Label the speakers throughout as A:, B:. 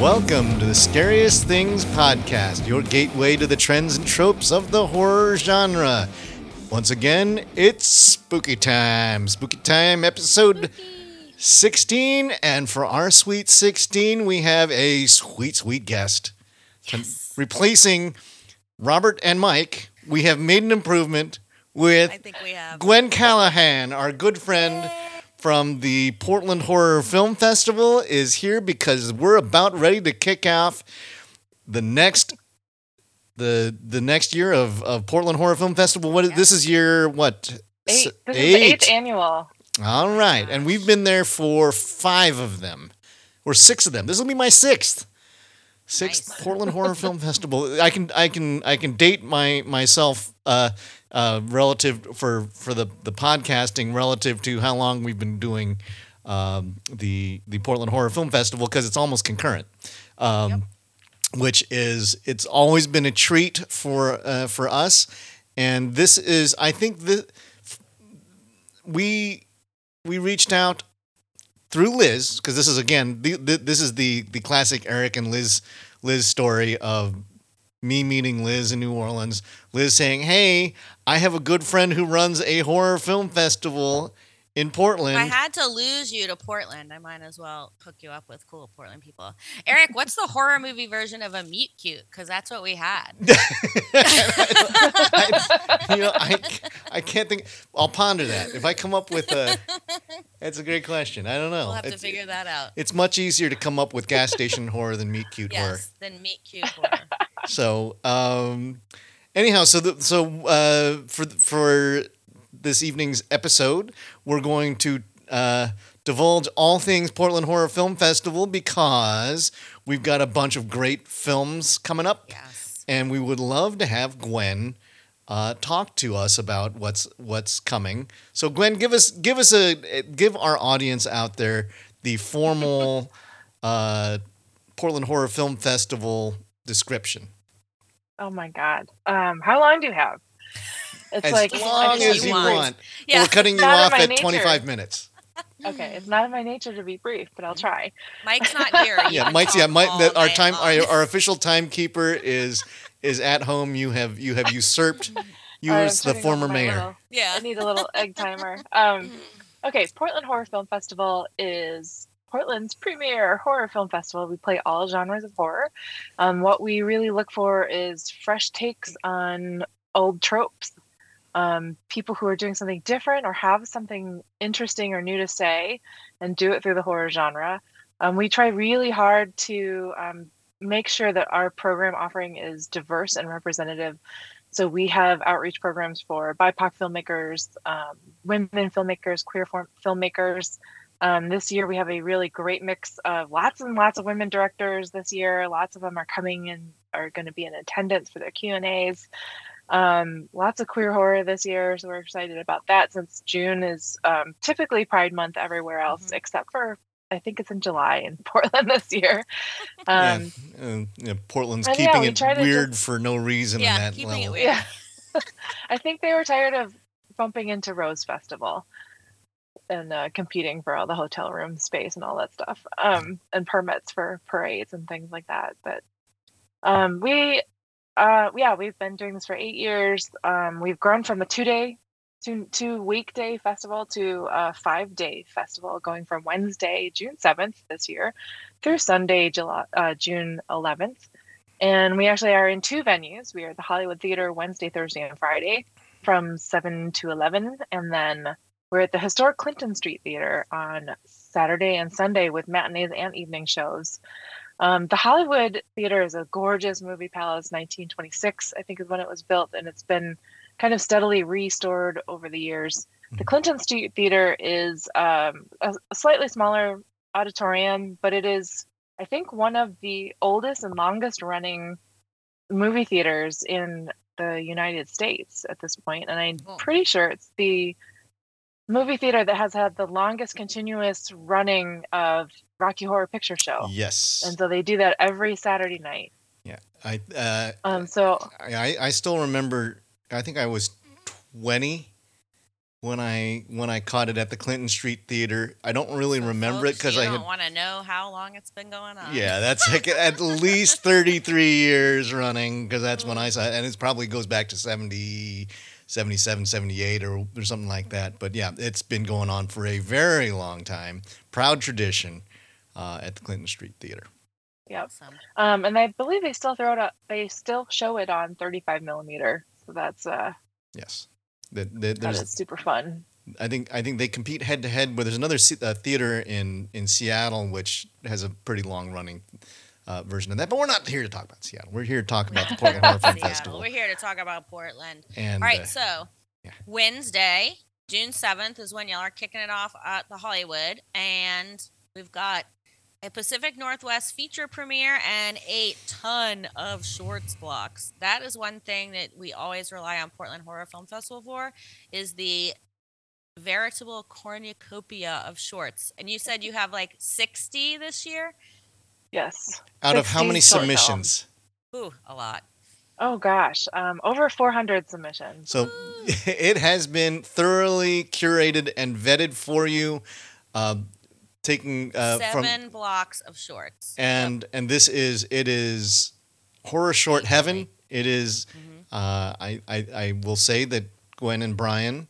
A: Welcome to the Scariest Things podcast, your gateway to the trends and tropes of the horror genre. Once again, it's spooky time. Spooky time episode 16. And for our sweet 16, we have a sweet, sweet guest. Replacing Robert and Mike, we have made an improvement with
B: I think we have.
A: Gwen Callahan, our good friend from the Portland Horror Film Festival, is here because we're about ready to kick off the next the the next year of, of Portland Horror Film Festival. What is this is year what?
C: Eight. This is the eighth annual.
A: All right, and we've been there for five of them, or six of them. This will be my sixth, sixth
B: Nice.
A: Portland Horror Film Festival. I can I can I can date my myself uh, uh, relative for for the the podcasting relative to how long we've been doing um, the the Portland Horror Film Festival because it's almost concurrent. Um, Which is it's always been a treat for uh, for us, and this is I think the we we reached out through Liz because this is again the, the, this is the the classic Eric and Liz Liz story of me meeting Liz in New Orleans. Liz saying, "Hey, I have a good friend who runs a horror film festival in Portland."
B: If I had to lose you to Portland, I might as well hook you up with cool Portland people. Eric, what's the horror movie version of a meet cute? Because that's what we had.
A: I, you know, I, I can't think. I'll ponder that. If I come up with a, that's a great question. I don't know.
B: We'll have to figure that out.
A: It's much easier to come up with gas station horror than meet cute horror.
B: Yes, then meet cute horror.
A: So, um, anyhow, so the, so uh, for for this evening's episode, we're going to uh, divulge all things Portland Horror Film Festival because we've got a bunch of great films coming up,
B: Yes.
A: and we would love to have Gwen. Uh, talk to us about what's what's coming. So, Gwen, give us give us a give our audience out there the formal uh, Portland Horror Film Festival description.
C: Oh my god. Um, how long do you have? It's
A: as
C: like
A: long
C: it's
A: as you
B: want.
A: want.
B: Yeah.
A: We're cutting you off at
C: nature.
A: 25 minutes.
C: Okay, it's not in my nature to be brief, but I'll try.
B: Mike's not here.
A: Yeah, Mike's yeah, Mike.
B: all
A: That our time, our, our official timekeeper is is at home. You have you have usurped. You
C: All right,
A: as
C: I'm
A: the former mayor.
C: little-
B: Yeah.
C: I need a little egg timer. Um, okay, Portland Horror Film Festival is Portland's premier horror film festival. We play all genres of horror. Um, what we really look for is fresh takes on old tropes. Um, people who are doing something different or have something interesting or new to say and do it through the horror genre. Um, we try really hard to um, make sure that our program offering is diverse and representative so we have outreach programs for BIPOC filmmakers, um, women filmmakers, queer filmmakers. Um, this year we have a really great mix of lots and lots of women directors. This year, lots of them are coming and are going to be in attendance for their Q and A's. Um, lots of queer horror this year, so we're excited about that. Since June is um, typically Pride Month everywhere else,
B: Mhm.
C: except for I think it's in July in Portland this year.
A: Yeah,
C: Um,
A: uh, yeah, Portland's
C: and yeah,
A: keeping
C: we
A: it
C: try to
A: weird for no reason
B: Yeah,
A: in that
B: keeping it weird.
C: Yeah. I think they were tired of bumping into Rose Festival and uh, competing for all the hotel room space and all that stuff, um, and permits for parades and things like that. But um, we, uh, yeah, we've been doing this for eight years. Um, we've grown from a two day, two, two weekday festival to a five day festival, going from Wednesday, June 7th this year through Sunday, July, uh, June 11th. And we actually are in two venues. We are the Hollywood Theater Wednesday, Thursday, and Friday from 7 to 11. And then we're at the historic Clinton Street Theater on Saturday and Sunday with matinees and evening shows. Um, the Hollywood Theater is a gorgeous movie palace, 1926, I think is when it was built, and it's been kind of steadily restored over the years. The Clinton Street Theater is um, a, a slightly smaller auditorium, but it is, I think, one of the oldest and longest running movie theaters in the United States at this point, and I'm
B: Cool.
C: pretty sure it's the movie theater that has had the longest continuous running of Rocky Horror Picture Show.
A: Yes.
C: And so they do that every Saturday night.
A: yeah. I uh,
C: Um, so
A: I I still remember. I think I was 20 when I when I caught it at the Clinton Street Theater. I don't really
B: So
A: remember it because I
B: don't want to know how long it's been going on.
A: yeah, that's like at least 33 years running because that's when I saw it. And it probably goes back to 70, 77, 78 or, or something like that. But yeah, it's been going on for a very long time. Proud tradition uh, at the Clinton Street Theater.
C: Yep.
B: Awesome.
C: Um, and I believe they still throw it up. They still show it on 35 millimeter. So that's uh,
A: Yes. The, the,
C: that
A: there's,
C: super fun.
A: I think I think they compete head to head. But there's another uh, theater in in Seattle which has a pretty long running uh, version of that. But we're not here to talk about Seattle. We're here to talk about the Portland Horror Film Festival.
B: We're here to talk about Portland.
A: And
B: All right,
A: uh,
B: so
A: yeah.
B: Wednesday, June 7th is when y'all are kicking it off at the Hollywood. And we've got a Pacific Northwest feature premiere and a ton of shorts blocks. That is one thing that we always rely on Portland Horror Film Festival for is the veritable cornucopia of shorts. And you said you have like 60 this year?
C: Yes.
A: out of how many
C: short
A: submissions?
B: Ooh, a lot.
C: Oh gosh, um, over 400 submissions.
A: So it has been thoroughly curated and vetted for you, uh, taking uh, from
B: Seven blocks of shorts.
A: and and this is it is horror short heaven. It is,
B: Mhm.
A: Uh, I, I I will say that Gwen and Brian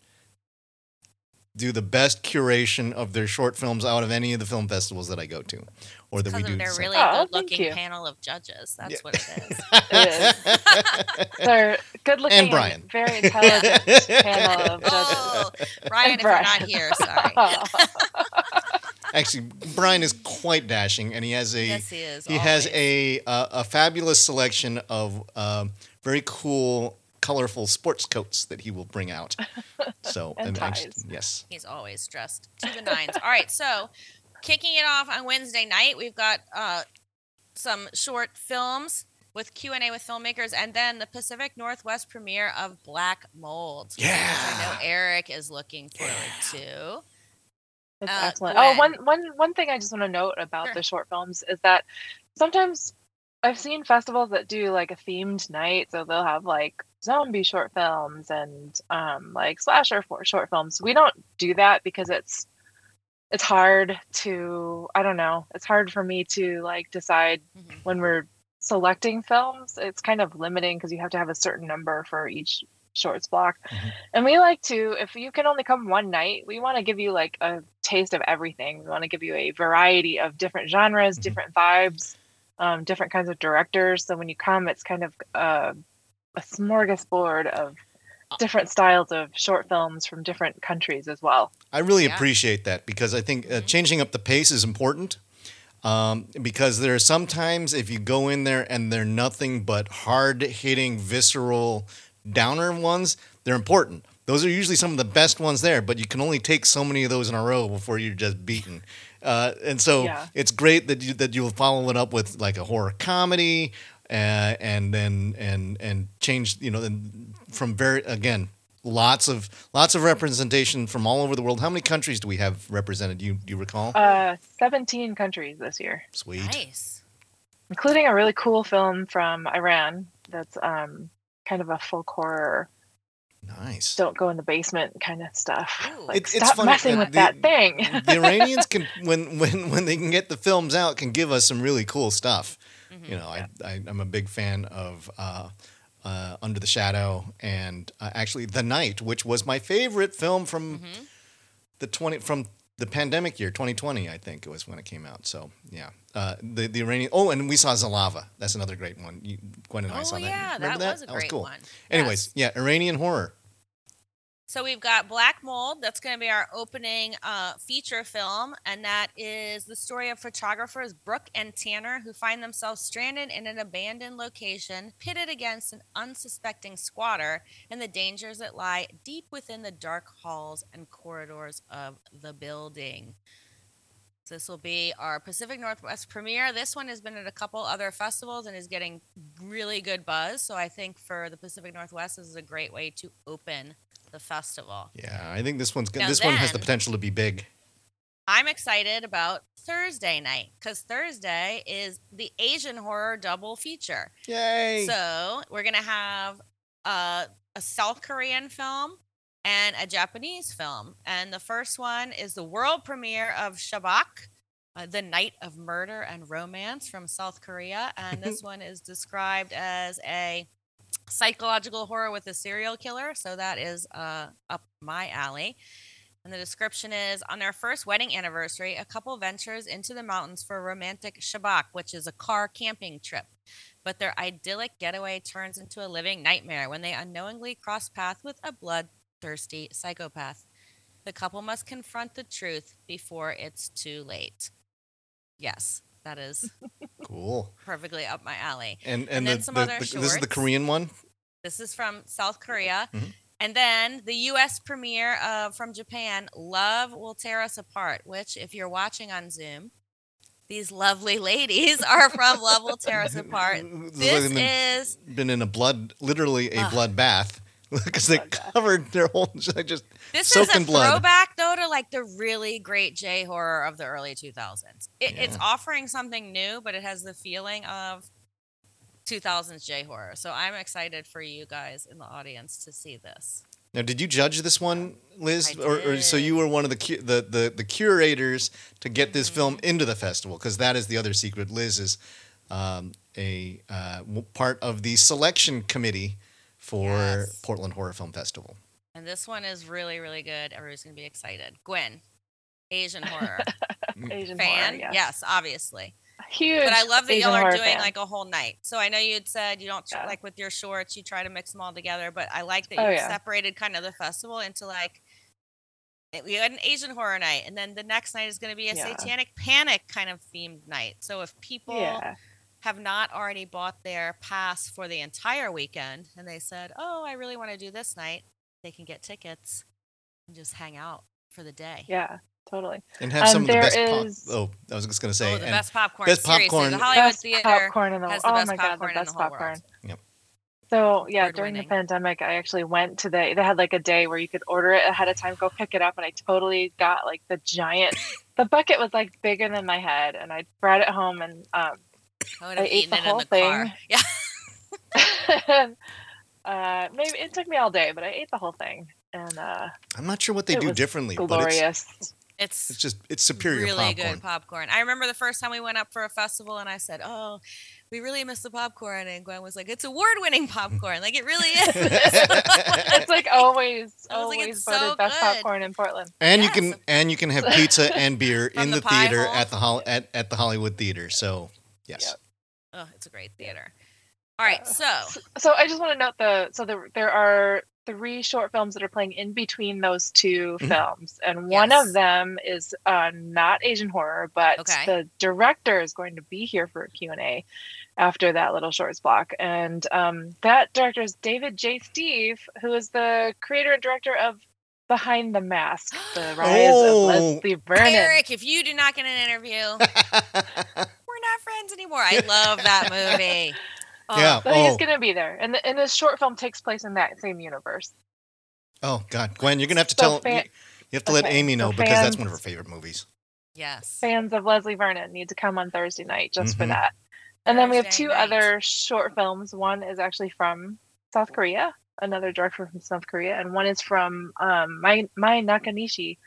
A: do the best curation of their short films out of any of the film festivals that I go to, or that we do.
B: of their
A: the
B: really
C: Oh, good-looking
B: panel of judges. That's
A: Yeah.
B: what it is.
C: It They're good looking
A: And Brian.
C: very intelligent panel of judges.
B: oh, Brian, if
C: Brian.
B: you're not here, sorry.
A: Actually, Brian is quite dashing, and he has a
B: yes, he is.
A: he has a uh, a fabulous selection of um, very cool, colorful sports coats that he will bring out. So
C: And
A: I'm actu-
C: ties.
A: yes,
B: He's always dressed to the nines. All right, so kicking it off on Wednesday night, we've got uh, some short films with Q and A with filmmakers, and then the Pacific Northwest premiere of Black Mold. which I know Eric is looking forward to.
C: It's
B: Uh,
C: excellent.
B: Gwen.
C: Oh, one one one thing I just want to note about
B: Sure.
C: the short films is that sometimes I've seen festivals that do like a themed night, so they'll have like zombie short films and um, like slasher for short films. We don't do that because it's it's hard to I don't know. It's hard for me to like decide
B: Mhm.
C: when we're selecting films. It's kind of limiting because you have to have a certain number for each shorts block.
A: Mhm.
C: And we like to, if you can only come one night, we want to give you like a taste of everything. We want to give you a variety of different genres,
A: Mhm.
C: different vibes, um, different kinds of directors. So when you come, it's kind of uh, a smorgasbord of different styles of short films from different countries as well.
A: I really
B: Yeah.
A: appreciate that because I think uh,
B: Mhm.
A: changing up the pace is important. Um, because there are sometimes if you go in there and they're nothing but hard hitting, visceral, downer ones, they're important. Those are usually some of the best ones there, but you can only take so many of those in a row before you're just beaten. Uh, and so
C: Yeah.
A: it's great that you that you'll follow it up with like a horror comedy, uh, and then and and change you know then from very again lots of lots of representation from all over the world. How many countries do we have represented? You do you recall?
C: Uh, 17 countries this year,
A: Sweet.
B: Nice.
C: including a really cool film from Iran that's um, kind of a folk horror
A: Nice.
C: don't go in the basement kind of stuff.
B: Ooh.
C: Like,
A: It- it's
C: stop
A: funny,
C: messing with
A: the-
C: that thing.
A: the Iranians can when when when they can get the films out can give us some really cool stuff.
B: Mhm.
A: You know, I, I I'm a big fan of uh, uh, Under the Shadow and uh, actually The Night, which was my favorite film from
B: Mhm.
A: the twenty from the pandemic year, 2020, I think it was when it came out. So yeah, uh, the the Iranian. Oh, and we saw Zalava. That's another great one. You, Gwen and I
B: Oh
A: saw that.
B: yeah,
A: Remember
B: that, was a great
A: cool.
B: one.
A: Anyways,
B: Yes.
A: yeah, Iranian horror.
B: So we've got Black Mold. That's going to be our opening uh, feature film, and that is the story of photographers Brooke and Tanner who find themselves stranded in an abandoned location, pitted against an unsuspecting squatter, and the dangers that lie deep within the dark halls and corridors of the building. So this will be our Pacific Northwest premiere. This one has been at a couple other festivals and is getting really good buzz. So I think for the Pacific Northwest, this is a great way to open the festival.
A: Yeah, I think this one's good.
B: Now
A: This one has the potential to be big.
B: I'm excited about Thursday night because Thursday is the Asian horror double feature.
A: Yay!
B: So we're gonna have uh, a South Korean film and a Japanese film. And the first one is the world premiere of Shabak, uh, The Night of Murder and Romance from South Korea. And this one is described as a psychological horror with a serial killer. So that is uh, up my alley. And the description is on their first wedding anniversary, a couple ventures into the mountains for a romantic shabak, which is a car camping trip. But their idyllic getaway turns into a living nightmare when they unknowingly cross paths with a bloodthirsty psychopath. The couple must confront the truth before it's too late. Yes, that is
A: Cool.
B: perfectly up my alley.
A: And
B: And
A: and,
B: then
A: the,
B: some
A: the-
B: other
A: the- this is the. Korean one.
B: This is from South Korea.
A: Mhm.
B: And then the US premiere uh, from Japan, Love Will Tear Us Apart, which, if you're watching on Zoom, these lovely ladies are from Love Will Tear Us Apart. This
A: they've
B: is
A: been in a blood, literally a
B: Ugh.
A: blood bath, because they covered their whole. I just
B: this
A: soaked
B: is a
A: in blood.
B: throwback though to like the really great J horror of the early 2000s. It, It's offering something new, but it has the feeling of 2000s J horror. So I'm excited for you guys in the audience to see this.
A: now, did you judge this one, Liz, or, or so you were one of the cu- the the, the curators to get this
B: Mm-hmm.
A: film into the festival? Because that is the other secret. Liz is um, a uh, part of the selection committee for
B: Yes.
A: Portland Horror Film Festival.
B: And this one is really, really good. Everybody's gonna be excited. Gwen, Asian horror mm.
C: Asian
B: fan.
C: horror,
B: yes. obviously.
C: Huge.
B: But I love that
C: Asian
B: y'all are
C: horror
B: doing
C: fan.
B: like a whole night. So I know you had said you don't
C: Yeah.
B: like with your shorts, you try to mix them all together. But I like that
C: Oh,
B: you
C: yeah.
B: separated kind of the festival into like we had an Asian horror night, and then the next night is going to be a
C: Yeah.
B: satanic panic kind of themed night. So if people
C: Yeah.
B: Have not already bought their pass for the entire weekend and they said, "Oh, I really want to do this night," they can get tickets and just hang out for the day.
C: Yeah. Totally.
A: And have
C: Um,
A: some of the best.
C: is-
A: pop- oh, I was just gonna say.
B: oh, the
A: and
B: best popcorn.
A: best
B: Seriously,
A: popcorn-
B: the Hollywood
C: best
B: Theater.
C: popcorn in the
B: has the
C: Oh
B: best
C: my god, the
B: popcorn in the
C: best
B: whole world.
C: popcorn.
A: Yep.
C: So yeah, during the pandemic, I actually went to the. They had like a day where you could order it ahead of time, go pick it up, and I totally got like the giant. the bucket was like bigger than my head, and I brought it home and um,
B: I would
C: I
B: have
C: ate
B: eaten
C: the
B: it in
C: whole
B: the car.
C: thing.
B: Yeah.
C: uh, maybe it took me all day, but I ate the whole thing, and uh,
A: I'm not sure what they do
C: was
A: differently, but it's,
C: glorious.
B: It's,
A: it's just it's superior
B: really
A: popcorn.
B: good popcorn. I remember the first time we went up for a festival and I said, "Oh, we really miss the popcorn." And Gwen was like, "It's award-winning popcorn. Like it really is."
C: it's like always,
B: I was like,
C: always
B: it's
C: voted
B: so
C: best
B: good.
C: popcorn in Portland.
A: And
B: Yes.
A: you can and you can have pizza and beer in
B: the
A: the, theater
B: hole?
A: at the Hol- at, at the Hollywood Theater. So yes,
B: oh, it's a great theater. All right, so
C: So I just want to note the so there there are three short films that are playing in between those 2
A: Mhm.
C: films, and one of them is uh, not Asian horror, but
B: Okay.
C: the director is going to be here for a Q and A after that little shorts block, and um, that director is David J. Stieve, who is the creator and director of Behind the Mask, the rise
A: Oh.
C: of Leslie Vernon.
B: Eric, if you do not get an interview, not friends anymore. I love that movie. Oh,
A: Yeah.
C: So he's
A: Oh.
C: going to be there, and the, and this short film takes place in that same universe.
A: oh God, Gwen, you're gonna have to
C: So
A: tell
C: fan-
A: you, you have to let Amy know
C: so
A: because that's one of her favorite movies.
B: Yes.
C: fans of Leslie Vernon need to come on Thursday night just for
A: Mhm.
C: that. And then we have two
B: night.
C: other short films. One is actually from South Korea, another director from South Korea, and one is from um, Mai, Mai Nakanishi,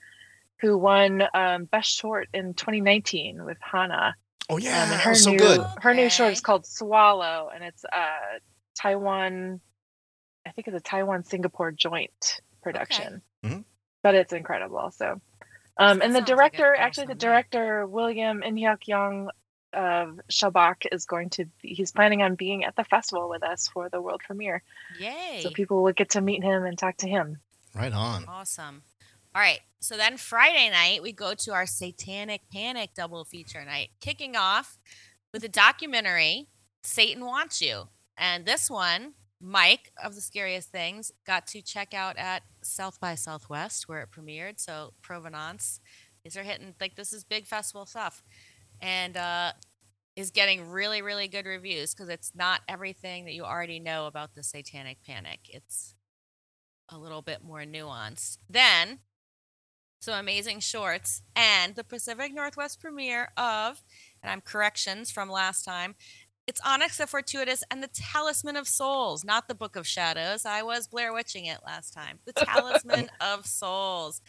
C: who won um, Best Short in 2019 with Hana.
A: Oh
C: Um,
A: yeah,
C: and her
A: was so
C: new
A: good.
C: her new short is called Swallow, and it's uh, Taiwan. I think it's a Taiwan Singapore joint production,
A: Mhm.
C: but it's incredible. So, um, and the
B: sounds like
C: director, actually, the
B: awesome night.
C: director William In Hyuk Young of Shabak is going to. Be, he's planning on being at the festival with us for the world premiere,
B: Yay.
C: so people will get to meet him and talk to him.
A: Right on.
B: Awesome. All right. So then Friday night, we go to our Satanic Panic double feature night, kicking off with a documentary, Satan Wants You. And this one, Mike of the Scariest Things got to check out at South by Southwest where it premiered. So Provenance. These are hitting, like, this is big festival stuff. And, uh, is getting really, really good reviews because it's not everything that you already know about the Satanic Panic. It's a little bit more nuanced. Then some amazing shorts and the Pacific Northwest premiere of, and I'm corrections from last time, It's Onyx the Fortuitous and the Talisman of Souls, not the Book of Shadows. I was Blair Witching it last time. The Talisman of Souls.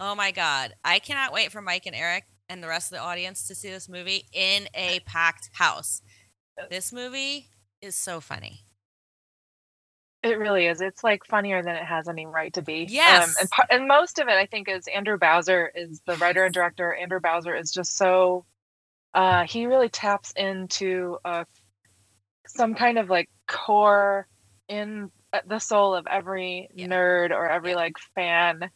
B: Oh my God. I cannot wait for Mike and Eric and the rest of the audience to see this movie in a packed house. This movie is so funny.
C: It really is. It's like funnier than it has any right to be.
B: Yes.
C: Um, and and most of it, I think, is Andrew Bowser is the writer and director. Andrew Bowser is just so. Uh, he really taps into uh, some kind of like core in uh, the soul of every
B: Yeah.
C: nerd or every
B: Yeah.
C: like fan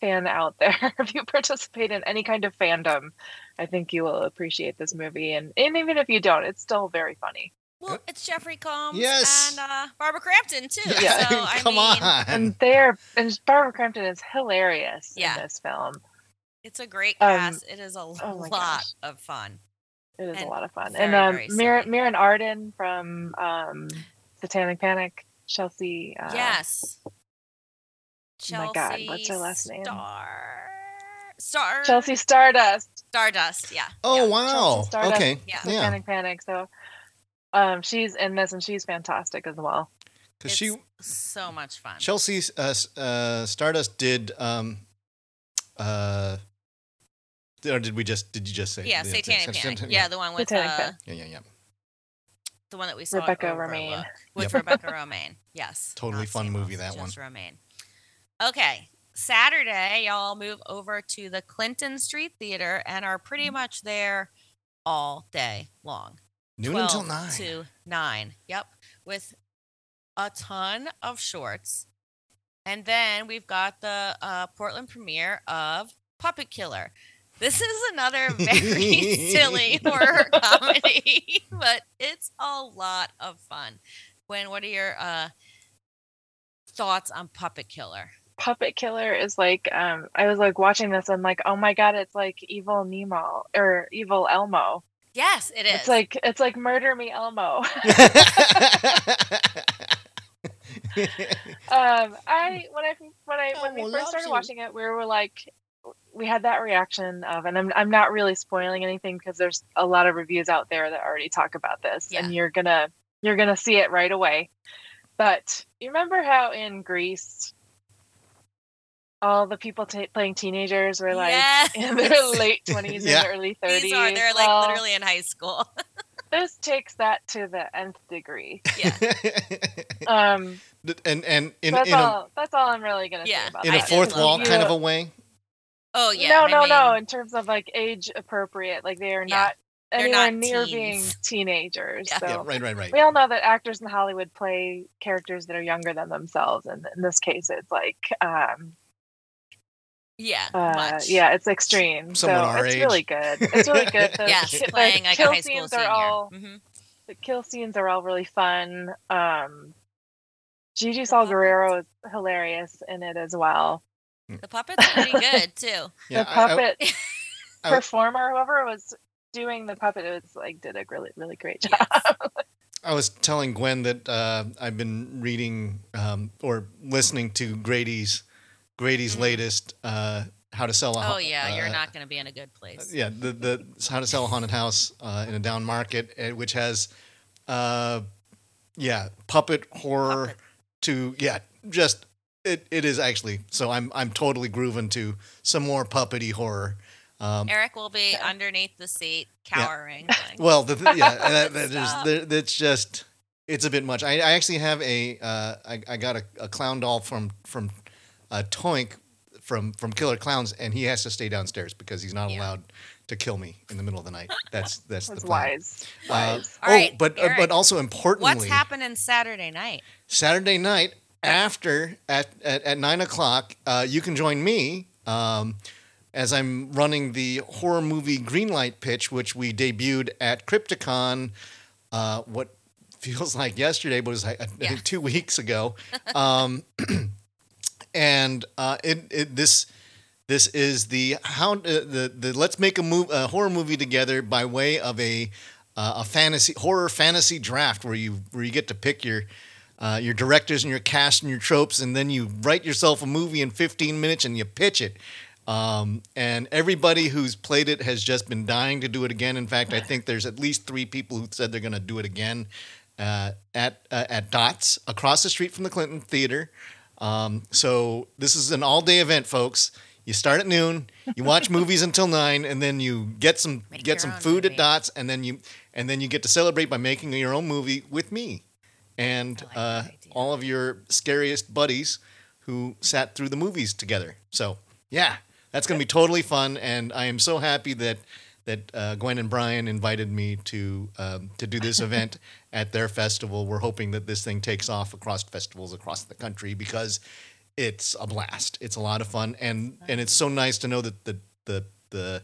C: fan out there. if you participate in any kind of fandom, I think you will appreciate this movie. And and even if you don't, it's still very funny.
B: Well, it's Jeffrey Combs
A: Yes.
B: and uh, Barbara Crampton, too.
C: Yeah.
B: So, I
A: Come
B: mean,
A: on.
C: And they're and Barbara Crampton is hilarious
B: Yeah.
C: in this film.
B: It's a great
C: Um,
B: cast. it is a
C: oh
B: lot
C: gosh.
B: of fun.
C: It is
B: And
C: a lot of fun.
B: very,
C: and um,
B: very
C: Mir- Mirren Arden from um, Satanic Panic, Chelsea. Uh,
B: yes.
C: oh my God, what's her last name?
B: Star. Star.
C: Chelsea Stardust.
B: Stardust. Yeah.
A: oh
B: yeah.
A: wow.
C: Chelsea Stardust.
A: Okay.
B: Yeah.
A: Yeah.
C: Satanic Panic. So um, she's in this and she's fantastic as well.
A: Because she
B: so much fun.
A: Chelsea uh, uh, Stardust did um uh or did we just did you just say
B: yeah, Satanic Panic. Yeah, the one with uh,
A: yeah yeah yeah
B: the one that we saw.
C: Rebecca
B: Overlook
C: Romijn.
B: With
A: Yep.
B: Rebecca Romijn. Yes.
A: Totally
B: not
A: fun
B: Stamos,
A: movie, that
B: just Romijn. Okay. Saturday, y'all move over to the Clinton Street Theater and are pretty
A: Mm-hmm.
B: much there all day long.
A: Noon until
B: 12
A: nine
B: to 9. Yep. With a ton of shorts. And then we've got the uh, Portland premiere of Puppet Killer. This is another very silly horror comedy, but it's a lot of fun. Gwen, what are your uh, thoughts on Puppet Killer?
C: Puppet Killer is like um, I was like watching this and like oh my god it's like evil Nemo or evil Elmo.
B: Yes, it is.
C: It's like it's like murder me Elmo. um i when i when i
A: I
C: when we first started
A: you.
C: watching it we were like we had that reaction of and i'm, I'm not really spoiling anything because there's a lot of reviews out there that already talk about this
B: Yeah.
C: and you're gonna you're gonna see it right away but you remember how in Grease all the people ta playing teenagers were like in their late 20s
A: Yeah.
C: and early 30s
B: These are they're like
C: Well,
B: literally in high school.
C: this takes that to the nth degree
B: yeah.
C: um
A: and and in
C: that's
A: in a,
C: all that's all i'm really gonna
B: Yeah.
C: say about
A: in
C: that.
A: a
B: I
A: fourth wall
B: love
A: kind of a way.
B: Oh yeah.
C: no,
B: I
C: no, no. In terms of like age appropriate, like they are
B: Yeah.
C: not
B: They're
C: anywhere
B: not
C: near
B: teens.
C: being teenagers.
B: Yeah.
C: So
A: Yeah, right, right, right.
C: we all know that actors in Hollywood play characters that are younger than themselves, and in this case, it's like, um,
B: Yeah.
C: uh,
B: much.
C: yeah, it's extreme.
A: Someone
C: so
A: our
C: it's
A: age.
C: really good. It's really good. The,
B: Yes,
C: ki- the
B: playing like a
C: kill
B: high school
C: scenes
B: senior.
C: are all
B: Mhm.
C: the kill scenes are all really fun. Um, Gigi Saul
B: puppets.
C: Guerrero is hilarious in it as well.
B: The puppet's pretty good too.
A: Yeah,
C: the
A: I- I-
C: puppet
A: I-
C: performer, whoever was doing the puppet, it was like did a really really great job.
B: Yes.
A: I was telling Gwen that uh, I've been reading um, or listening to Grady's Grady's
B: Mhm.
A: latest uh, "How to Sell a
B: house
A: Oh
B: yeah, you're
A: uh,
B: not going to be in a good place.
A: Yeah, the the "How to Sell a Haunted House uh, in a Down Market," uh, which has, uh, yeah, puppet horror
B: Puppet.
A: to yeah, just it, it is actually. So I'm I'm totally grooving to some more puppety horror. Um,
B: Eric will be underneath the seat, cowering. going,
A: Well, the th- yeah, that, that is,
B: Stop.
A: there, that's just it's a bit much. I, I actually have a uh, I, I got a, a clown doll from from uh, Toink from from Killer Clowns, and he has to stay downstairs because he's not
B: Yeah.
A: allowed to kill me in the middle of the night. That's that's
C: That's
A: the plan.
C: wise.
A: Uh,
B: All
A: oh,
B: right,
A: but uh, but also importantly,
B: What's happening Saturday night?
A: Saturday night after at at, at nine o'clock, uh, you can join me um, as I'm running the horror movie Greenlight pitch, which we debuted at Crypticon. Uh, what feels like yesterday, but it was like, I
B: Yeah.
A: think two weeks ago. Um, and uh, it, it this this is the how uh, the the let's make a, move, a horror movie together by way of a uh, a fantasy horror fantasy draft where you where you get to pick your uh, your directors and your cast and your tropes, and then you write yourself a movie in 15 minutes and you pitch it. Um, and everybody who's played it has just been dying to do it again. In fact, I think there's at least three people who said they're going to do it again uh, at uh, at Dots across the street from the Clinton Theater. Um, so this is an all day event, folks. You start at noon, you watch movies until nine, and then you get some
B: Make
A: get
B: your
A: some
B: own
A: food
B: movie.
A: at Dots, and then you and then you get to celebrate by making your own movie with me and
B: I like
A: uh,
B: that idea.
A: all of your scariest buddies who sat through the movies together. So yeah, that's gonna be totally fun, and I am so happy that that uh, Gwen and Brian invited me to um, to do this event at their festival. We're hoping that this thing takes off across festivals across the country because it's a blast. It's a lot of fun, and and it's so nice to know that the the the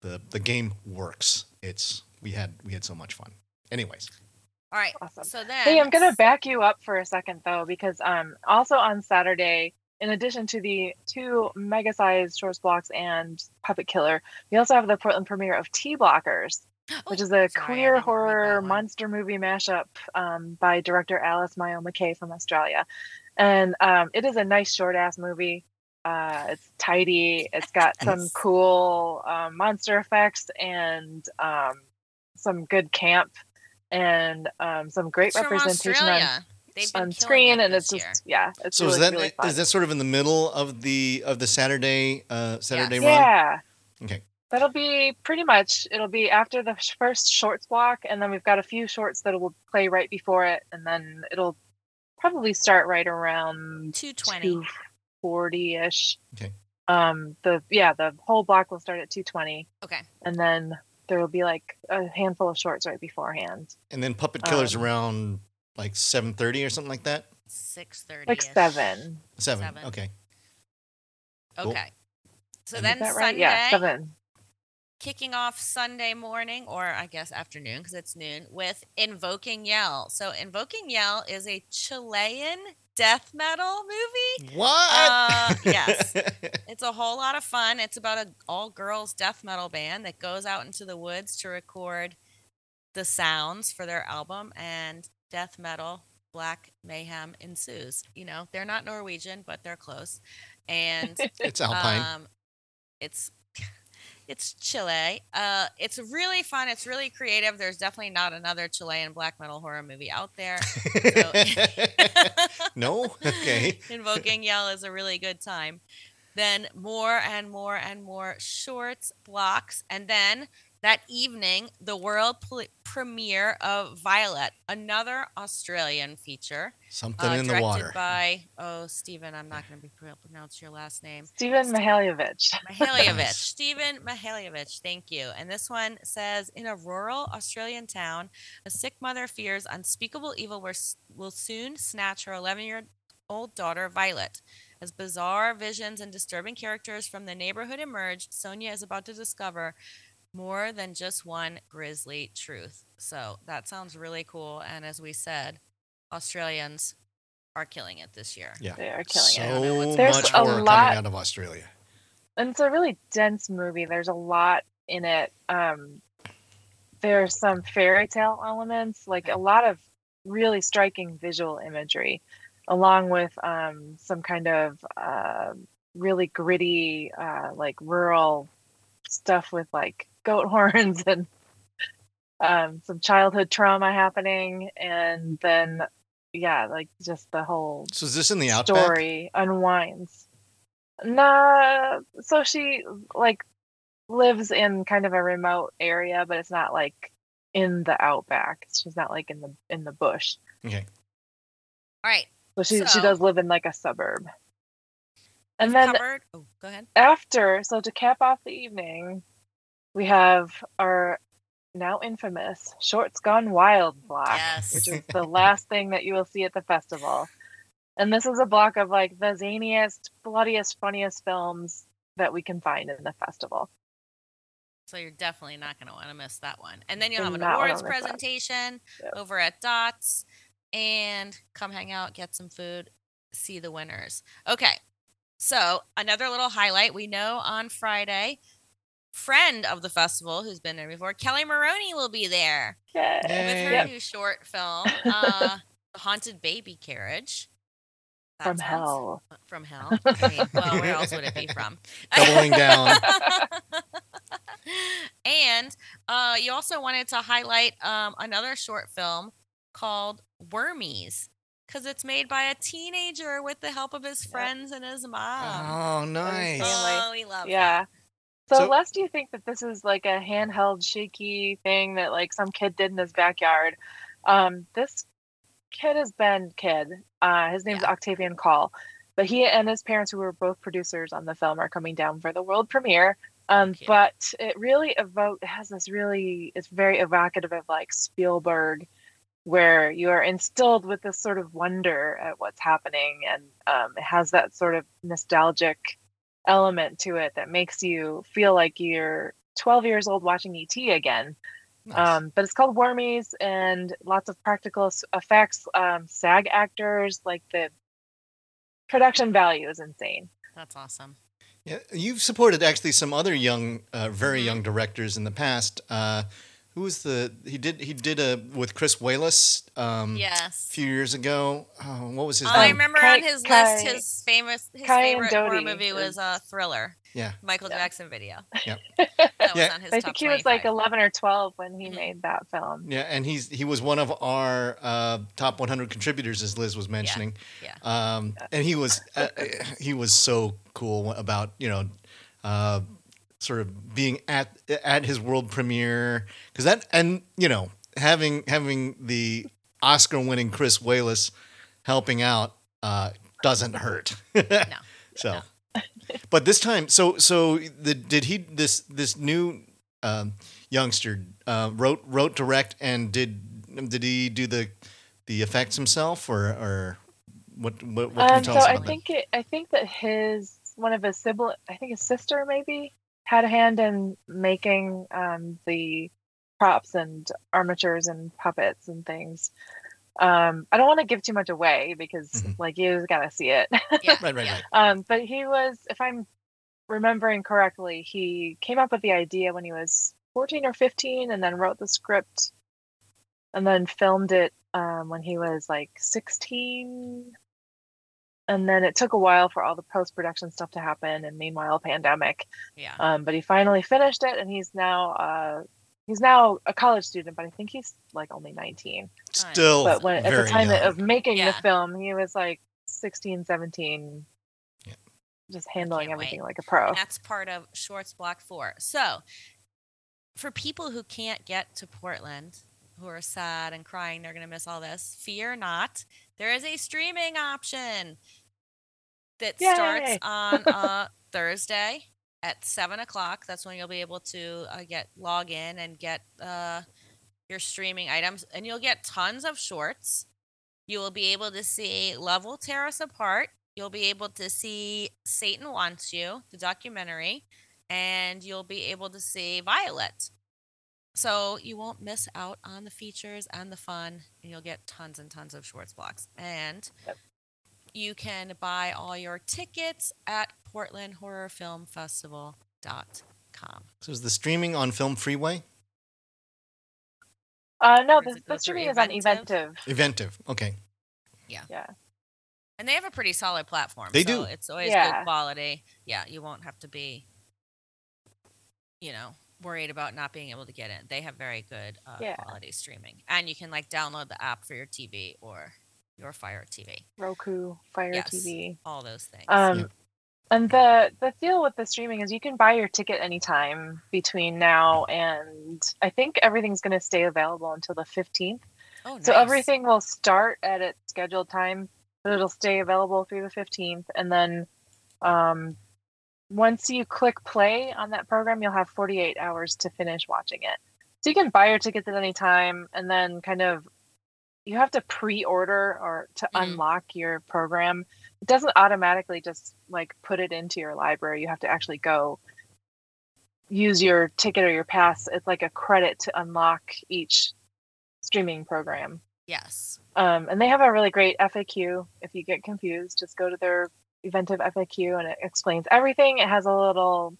A: the, the game works. It's we had we had so much fun. Anyways,
B: All right.
C: Awesome.
B: So then.
C: Hey, I'm gonna back you up for a second though, because um also on Saturday, in addition to the two mega-sized shorts blocks and Puppet Killer, we also have the Portland premiere of T Blockers, which
B: Oh,
C: is a
B: sorry, I
C: queer
B: didn't read
C: horror
B: that one.
C: monster movie mashup um, by director Alice Maio Mackay from Australia, and um, it is a nice short ass movie. Uh, it's tidy. It's got some
B: Yes.
C: cool um, monster effects and um, some good camp and um, some great
B: It's from
C: representation on,
B: Australia. They've been
C: on
B: killing
C: screen,
B: it
C: and
B: this
C: it's
B: year.
C: just yeah, it's
A: so
C: really,
A: is that
C: really fun.
A: is that sort of in the middle of the of the Saturday uh, Saturday
B: Yes.
A: run?
C: yeah.
A: Okay.
C: That'll be pretty much. It'll be after the first shorts block, and then we've got a few shorts that will play right before it, and then it'll probably start right around
B: 220.
C: forty ish.
A: Okay.
C: Um. The yeah, the whole block will start at two twenty,
B: Okay.
C: and then there will be like a handful of shorts right beforehand,
A: And then Puppet Killer's
C: Um,
A: around like seven thirty or something like that.
B: 630.
C: like seven.
A: Seven.
B: Seven.
A: Okay. cool.
B: Okay. So
A: And-
B: then
C: that right?
B: Sunday,
C: Yeah, seven.
B: Kicking off Sunday morning, or I guess afternoon because it's noon, with Invoking Yell. So Invoking Yell is a Chilean death metal movie.
A: What?
B: Uh, yes. It's a whole lot of fun. It's about a all girls death metal band that goes out into the woods to record the sounds for their album and death metal black mayhem ensues. You know, they're not Norwegian, but they're close. And
A: it's Alpine.
B: um, it's it's Chile. Uh, it's really fun. It's really creative. There's definitely not another Chilean black metal horror movie out there. So
A: no. Okay.
B: Invoking Yell is a really good time. Then more and more and more shorts, blocks, and then that evening, the world pl- premiere of Violet, another Australian feature,
A: Something
B: uh,
A: in the
B: directed
A: water.
B: by oh Stephen, I'm not going to be pro- pronounce your last name.
C: Stephen Mihaljevic.
B: Mihaljevic,
A: Nice.
B: Stephen Mihaljevic, thank you. And this one says In a rural Australian town, a sick mother fears unspeakable evil will will soon snatch her 11 year old daughter, Violet. As bizarre visions and disturbing characters from the neighborhood emerge, Sonia is about to discover more than just one grisly truth. So that sounds really cool. And as we said, Australians are killing it this year.
A: Yeah.
C: They are killing
A: so
C: it.
B: don't
C: There's
A: much
C: a
A: horror
C: lot-
A: coming out of Australia.
C: and it's a really dense movie. There's a lot in it. Um, there's some fairy tale elements, like a lot of really striking visual imagery, along with um, some kind of uh, really gritty, uh, like rural stuff with like goat horns and um, some childhood trauma happening, and then yeah, like just the whole
A: So is this in the outback?
C: story unwinds. Nah, so she like lives in kind of a remote area, but it's not like in the outback. She's not like in the in the bush.
A: Okay.
B: All right.
C: So she
B: So-
C: she does live in like a suburb. And then
B: covered. Oh, go ahead.
C: after, so to cap off the evening, we have our now infamous Shorts Gone Wild block,
B: Yes.
C: which is the last thing that you will see at the festival. And this is a block of like the zaniest, bloodiest, funniest films that we can find in the festival.
B: So you're definitely not going to want to miss that one. And then you'll have an awards presentation
C: Yep.
B: over at Dots and come hang out, get some food, see the winners. Okay. So another little highlight. We know on Friday, friend of the festival who's been there before, Kelli Maroney will be there
C: Yay.
B: with her
A: Yay.
B: new short film, uh, The Haunted Baby Carriage. That
C: from
B: sounds-
C: hell.
B: From hell. I mean, well, where else would it be from?
A: Doubling down.
B: and uh, you also wanted to highlight um, another short film called Wormies because it's made by a teenager with the help of his
C: Yep.
B: friends and his mom.
A: Oh, nice.
B: Oh, we love it.
C: Yeah.
B: that.
C: So,
A: So-
C: lest you think that this is like a handheld shaky thing that like some kid did in his backyard, um, this kid has been kid. Uh, his name's
B: Yeah.
C: Octavian Call, but he and his parents, who were both producers on the film, are coming down for the world premiere. Um, but it really evoke it has this really it's very evocative of like Spielberg, where you are instilled with this sort of wonder at what's happening, and um, it has that sort of nostalgic element to it that makes you feel like you're 12 years old watching ET again.
A: Nice.
C: Um, but it's called Wormies and lots of practical effects, um, SAG actors, like the production value is insane.
B: That's awesome.
A: Yeah, you've supported actually some other young, uh, very
B: Mhm.
A: young directors in the past. Uh, who was the he did he did a with Chris Walas um, a
B: Yes.
A: few years ago. Oh, what was his
B: I
A: name?
B: remember
C: Kai-
B: on his
C: Kai-
B: list, his famous, his
C: Kai and
B: favorite horror movie was
C: is-
B: uh, Thriller.
A: Yeah.
B: Michael
C: Yeah.
B: Jackson video.
A: Yep.
B: That was
A: Yeah.
B: on his
C: I
B: top
C: think he was like 11 or 12 when he
B: Mhm.
C: made that film.
A: Yeah, and he's he was one of our uh, top 100 contributors, as Liz was mentioning.
B: yeah.
A: Um, and he was uh, he was so cool about you know, uh, sort of being at at his world premiere because that and you know having having the Oscar winning Chris Walas helping out uh, doesn't hurt.
B: No.
A: So, but this time, so so the did he this this new um, youngster uh, wrote wrote direct and did did he do the the effects himself or or what what, what can
C: Um,
A: you tell
C: so
A: us
C: I
A: about
C: think it, I think that his one of his sibling, I think his sister maybe had a hand in making um, the props and armatures and puppets and things. Um, I don't want to give too much away because
A: Mhm.
C: like you just gotta see it.
B: Yeah.
A: Right, right, right.
C: Um, but he was, if I'm remembering correctly, he came up with the idea when he was 14 or 15 and then wrote the script and then filmed it um, when he was like 16. And then it took a while for all the post production stuff to happen. And meanwhile, pandemic.
B: Yeah.
C: Um, but he finally finished it and he's now. Uh, He's now a college student, but I think he's like only 19.
A: Still,
C: But when at the time
A: young.
C: of making
B: Yeah.
C: the film, he was like 16, 17,
A: Yeah.
C: just handling everything
B: wait.
C: like a pro.
B: And that's part of Shorts Block 4. So, for people who can't get to Portland, who are sad and crying they're going to miss all this, fear not. There is a streaming option that starts on uh, Thursday at 7 o'clock. That's when you'll be able to uh, get log in and get uh, your streaming items. And you'll get tons of shorts. You will be able to see Love Will Tear Us Apart. You'll be able to see Satan Wants You, the documentary, and you'll be able to see Violet. So you won't miss out on the features and the fun, and you'll get tons and tons of Schwartz blocks. And
C: Yep.
B: you can buy all your tickets at portlandhorrorfilmfestival.com.
A: So is the streaming on Film Freeway?
C: Uh, no,
B: Or does
C: the, the streaming is on
B: Eventive?
C: Eventive.
A: Eventive. Okay.
C: Yeah. Yeah.
B: And they have a pretty solid platform.
A: They
B: so
A: do.
B: It's always
C: Yeah.
B: good quality. Yeah, you won't have to be, you know, worried about not being able to get in. They have very good uh,
C: Yeah.
B: quality streaming, and you can like download the app for your TV or your Fire TV.
C: Roku, Fire
B: Yes.
C: TV.
B: All those things.
C: Um,
A: Yeah.
C: And the the deal with the streaming is you can buy your ticket anytime between now and I think everything's going to stay available until the 15th.
B: oh, nice.
C: So everything will start at its scheduled time, but it'll stay available through the 15th. And then um, once you click play on that program, you'll have 48 hours to finish watching it. So you can buy your tickets at any time and then kind of you have to pre-order or to
B: Mhm.
C: unlock your program. It doesn't automatically just like put it into your library. You have to actually go use your ticket or your pass. It's like a credit to unlock each streaming program.
B: Yes.
C: Um, and they have a really great FAQ. If you get confused, just go to their Eventive FAQ and it explains everything. It has a little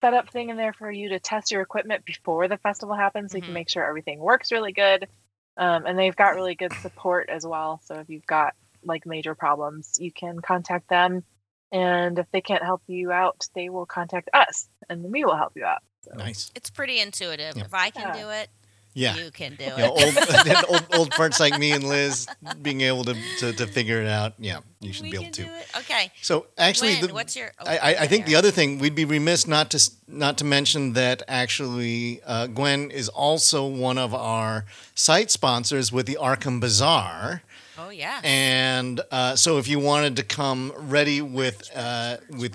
C: setup thing in there for you to test your equipment before the festival happens so you
B: Mhm.
C: can make sure everything works really good. Um, and they've got really good support as well. So if you've got like major problems, you can contact them. And if they can't help you out, they will contact us and we will help you out. So,
A: Nice.
B: It's pretty intuitive.
A: Yeah.
B: If I can
C: Yeah.
B: do it,
A: Yeah.
B: you can do
A: You
B: it.
A: know, old, old old farts like me and Liz being able to, to, to figure it out. Yeah, you should
B: we
A: be able
B: can
A: to.
B: do it. Okay.
A: So actually, the,
B: what's your? oh,
A: I, I, I think the other thing we'd be remiss not to not to mention that actually uh, Gwen is also one of our site sponsors with the Arkham Bazaar,
B: Oh yeah.
A: and uh, so if you wanted to come ready with uh, with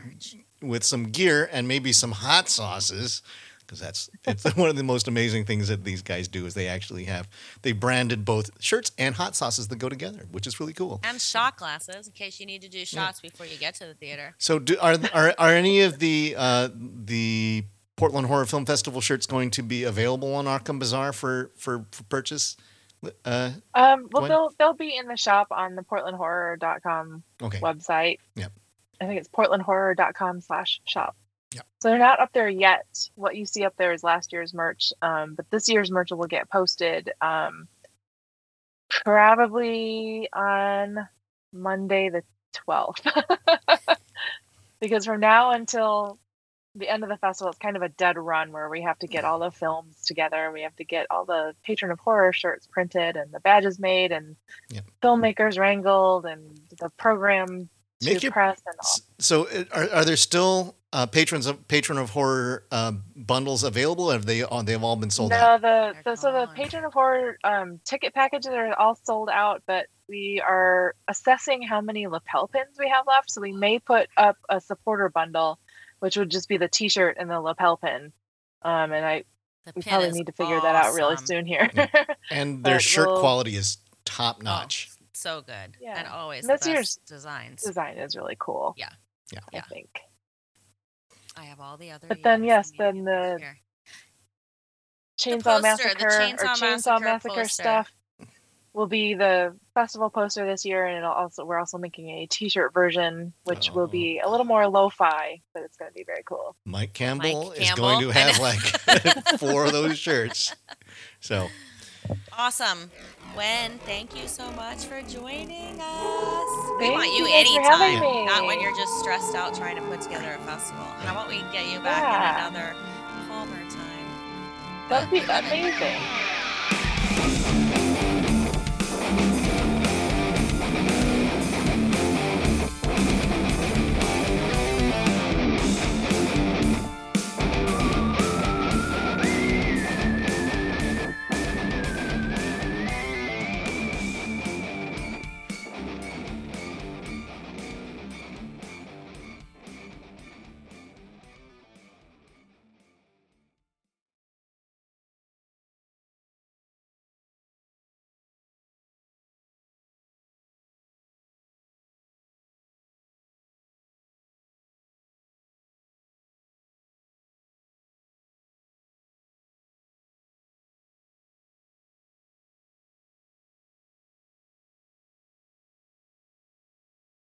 A: with some gear and maybe some hot sauces. Because that's it's one of the most amazing things that these guys do is they actually have they branded both shirts and hot sauces that go together, which is really cool.
B: and shot glasses in case you need to do shots before you get to the theater.
A: So, do, are, are are any of the uh, the Portland Horror Film Festival shirts going to be available on Arkham Bazaar for for, for purchase? Uh,
C: Um, well, they'll they'll be in the shop on the PortlandHorror.com
A: okay,
C: website.
A: Yep.
C: I think it's portlandhorror.com slash shop.
A: Yep.
C: So they're not up there yet. What you see up there is last year's merch, um, but this year's merch will get posted um, probably on Monday the 12th. because from now until the end of the festival, it's kind of a dead run where we have to get all the films together. We have to get all the Patron of Horror shirts printed and the badges made and
A: Yep.
C: filmmakers wrangled and the program to
A: Make your-
C: press and all.
A: So are, are there still uh, patrons of patron of horror uh, bundles available? Have they all they've all been sold
C: no,
A: out?
C: the, the so the patron of horror um, ticket packages are all sold out, but we are assessing how many lapel pins we have left. So we may put up a supporter bundle, which would just be the T-shirt and the lapel pin. Um, and I
B: The
C: we probably need to figure that out really soon here.
A: And their shirt
C: we'll-
A: quality is top notch.
B: Oh, so good.
C: Yeah.
B: And always
C: This
B: the
C: year's
B: best designs.
C: Design is really cool.
B: Yeah.
A: Yeah.
C: I
B: Yeah.
C: think.
B: I have all the other.
C: But then, yes, then the-
B: here.
C: Chainsaw
B: poster, the
C: Massacre or
B: Chainsaw
C: Chainsaw
B: Massacre
C: Massacre, stuff will be the festival poster this year, and it'll also we're also making a T-shirt version, which
A: Oh.
C: will be a little more lo-fi, but it's going to be very cool.
A: Mike Campbell is
B: Campbell.
A: going to have like four of those shirts. So
B: Awesome. Gwen, thank you so much for joining us. We
C: Thank
B: want you
C: you
B: anytime, not when you're just stressed out trying to put together a festival. How about we get you back
C: Yeah.
B: in another calmer time?
C: That'd be amazing.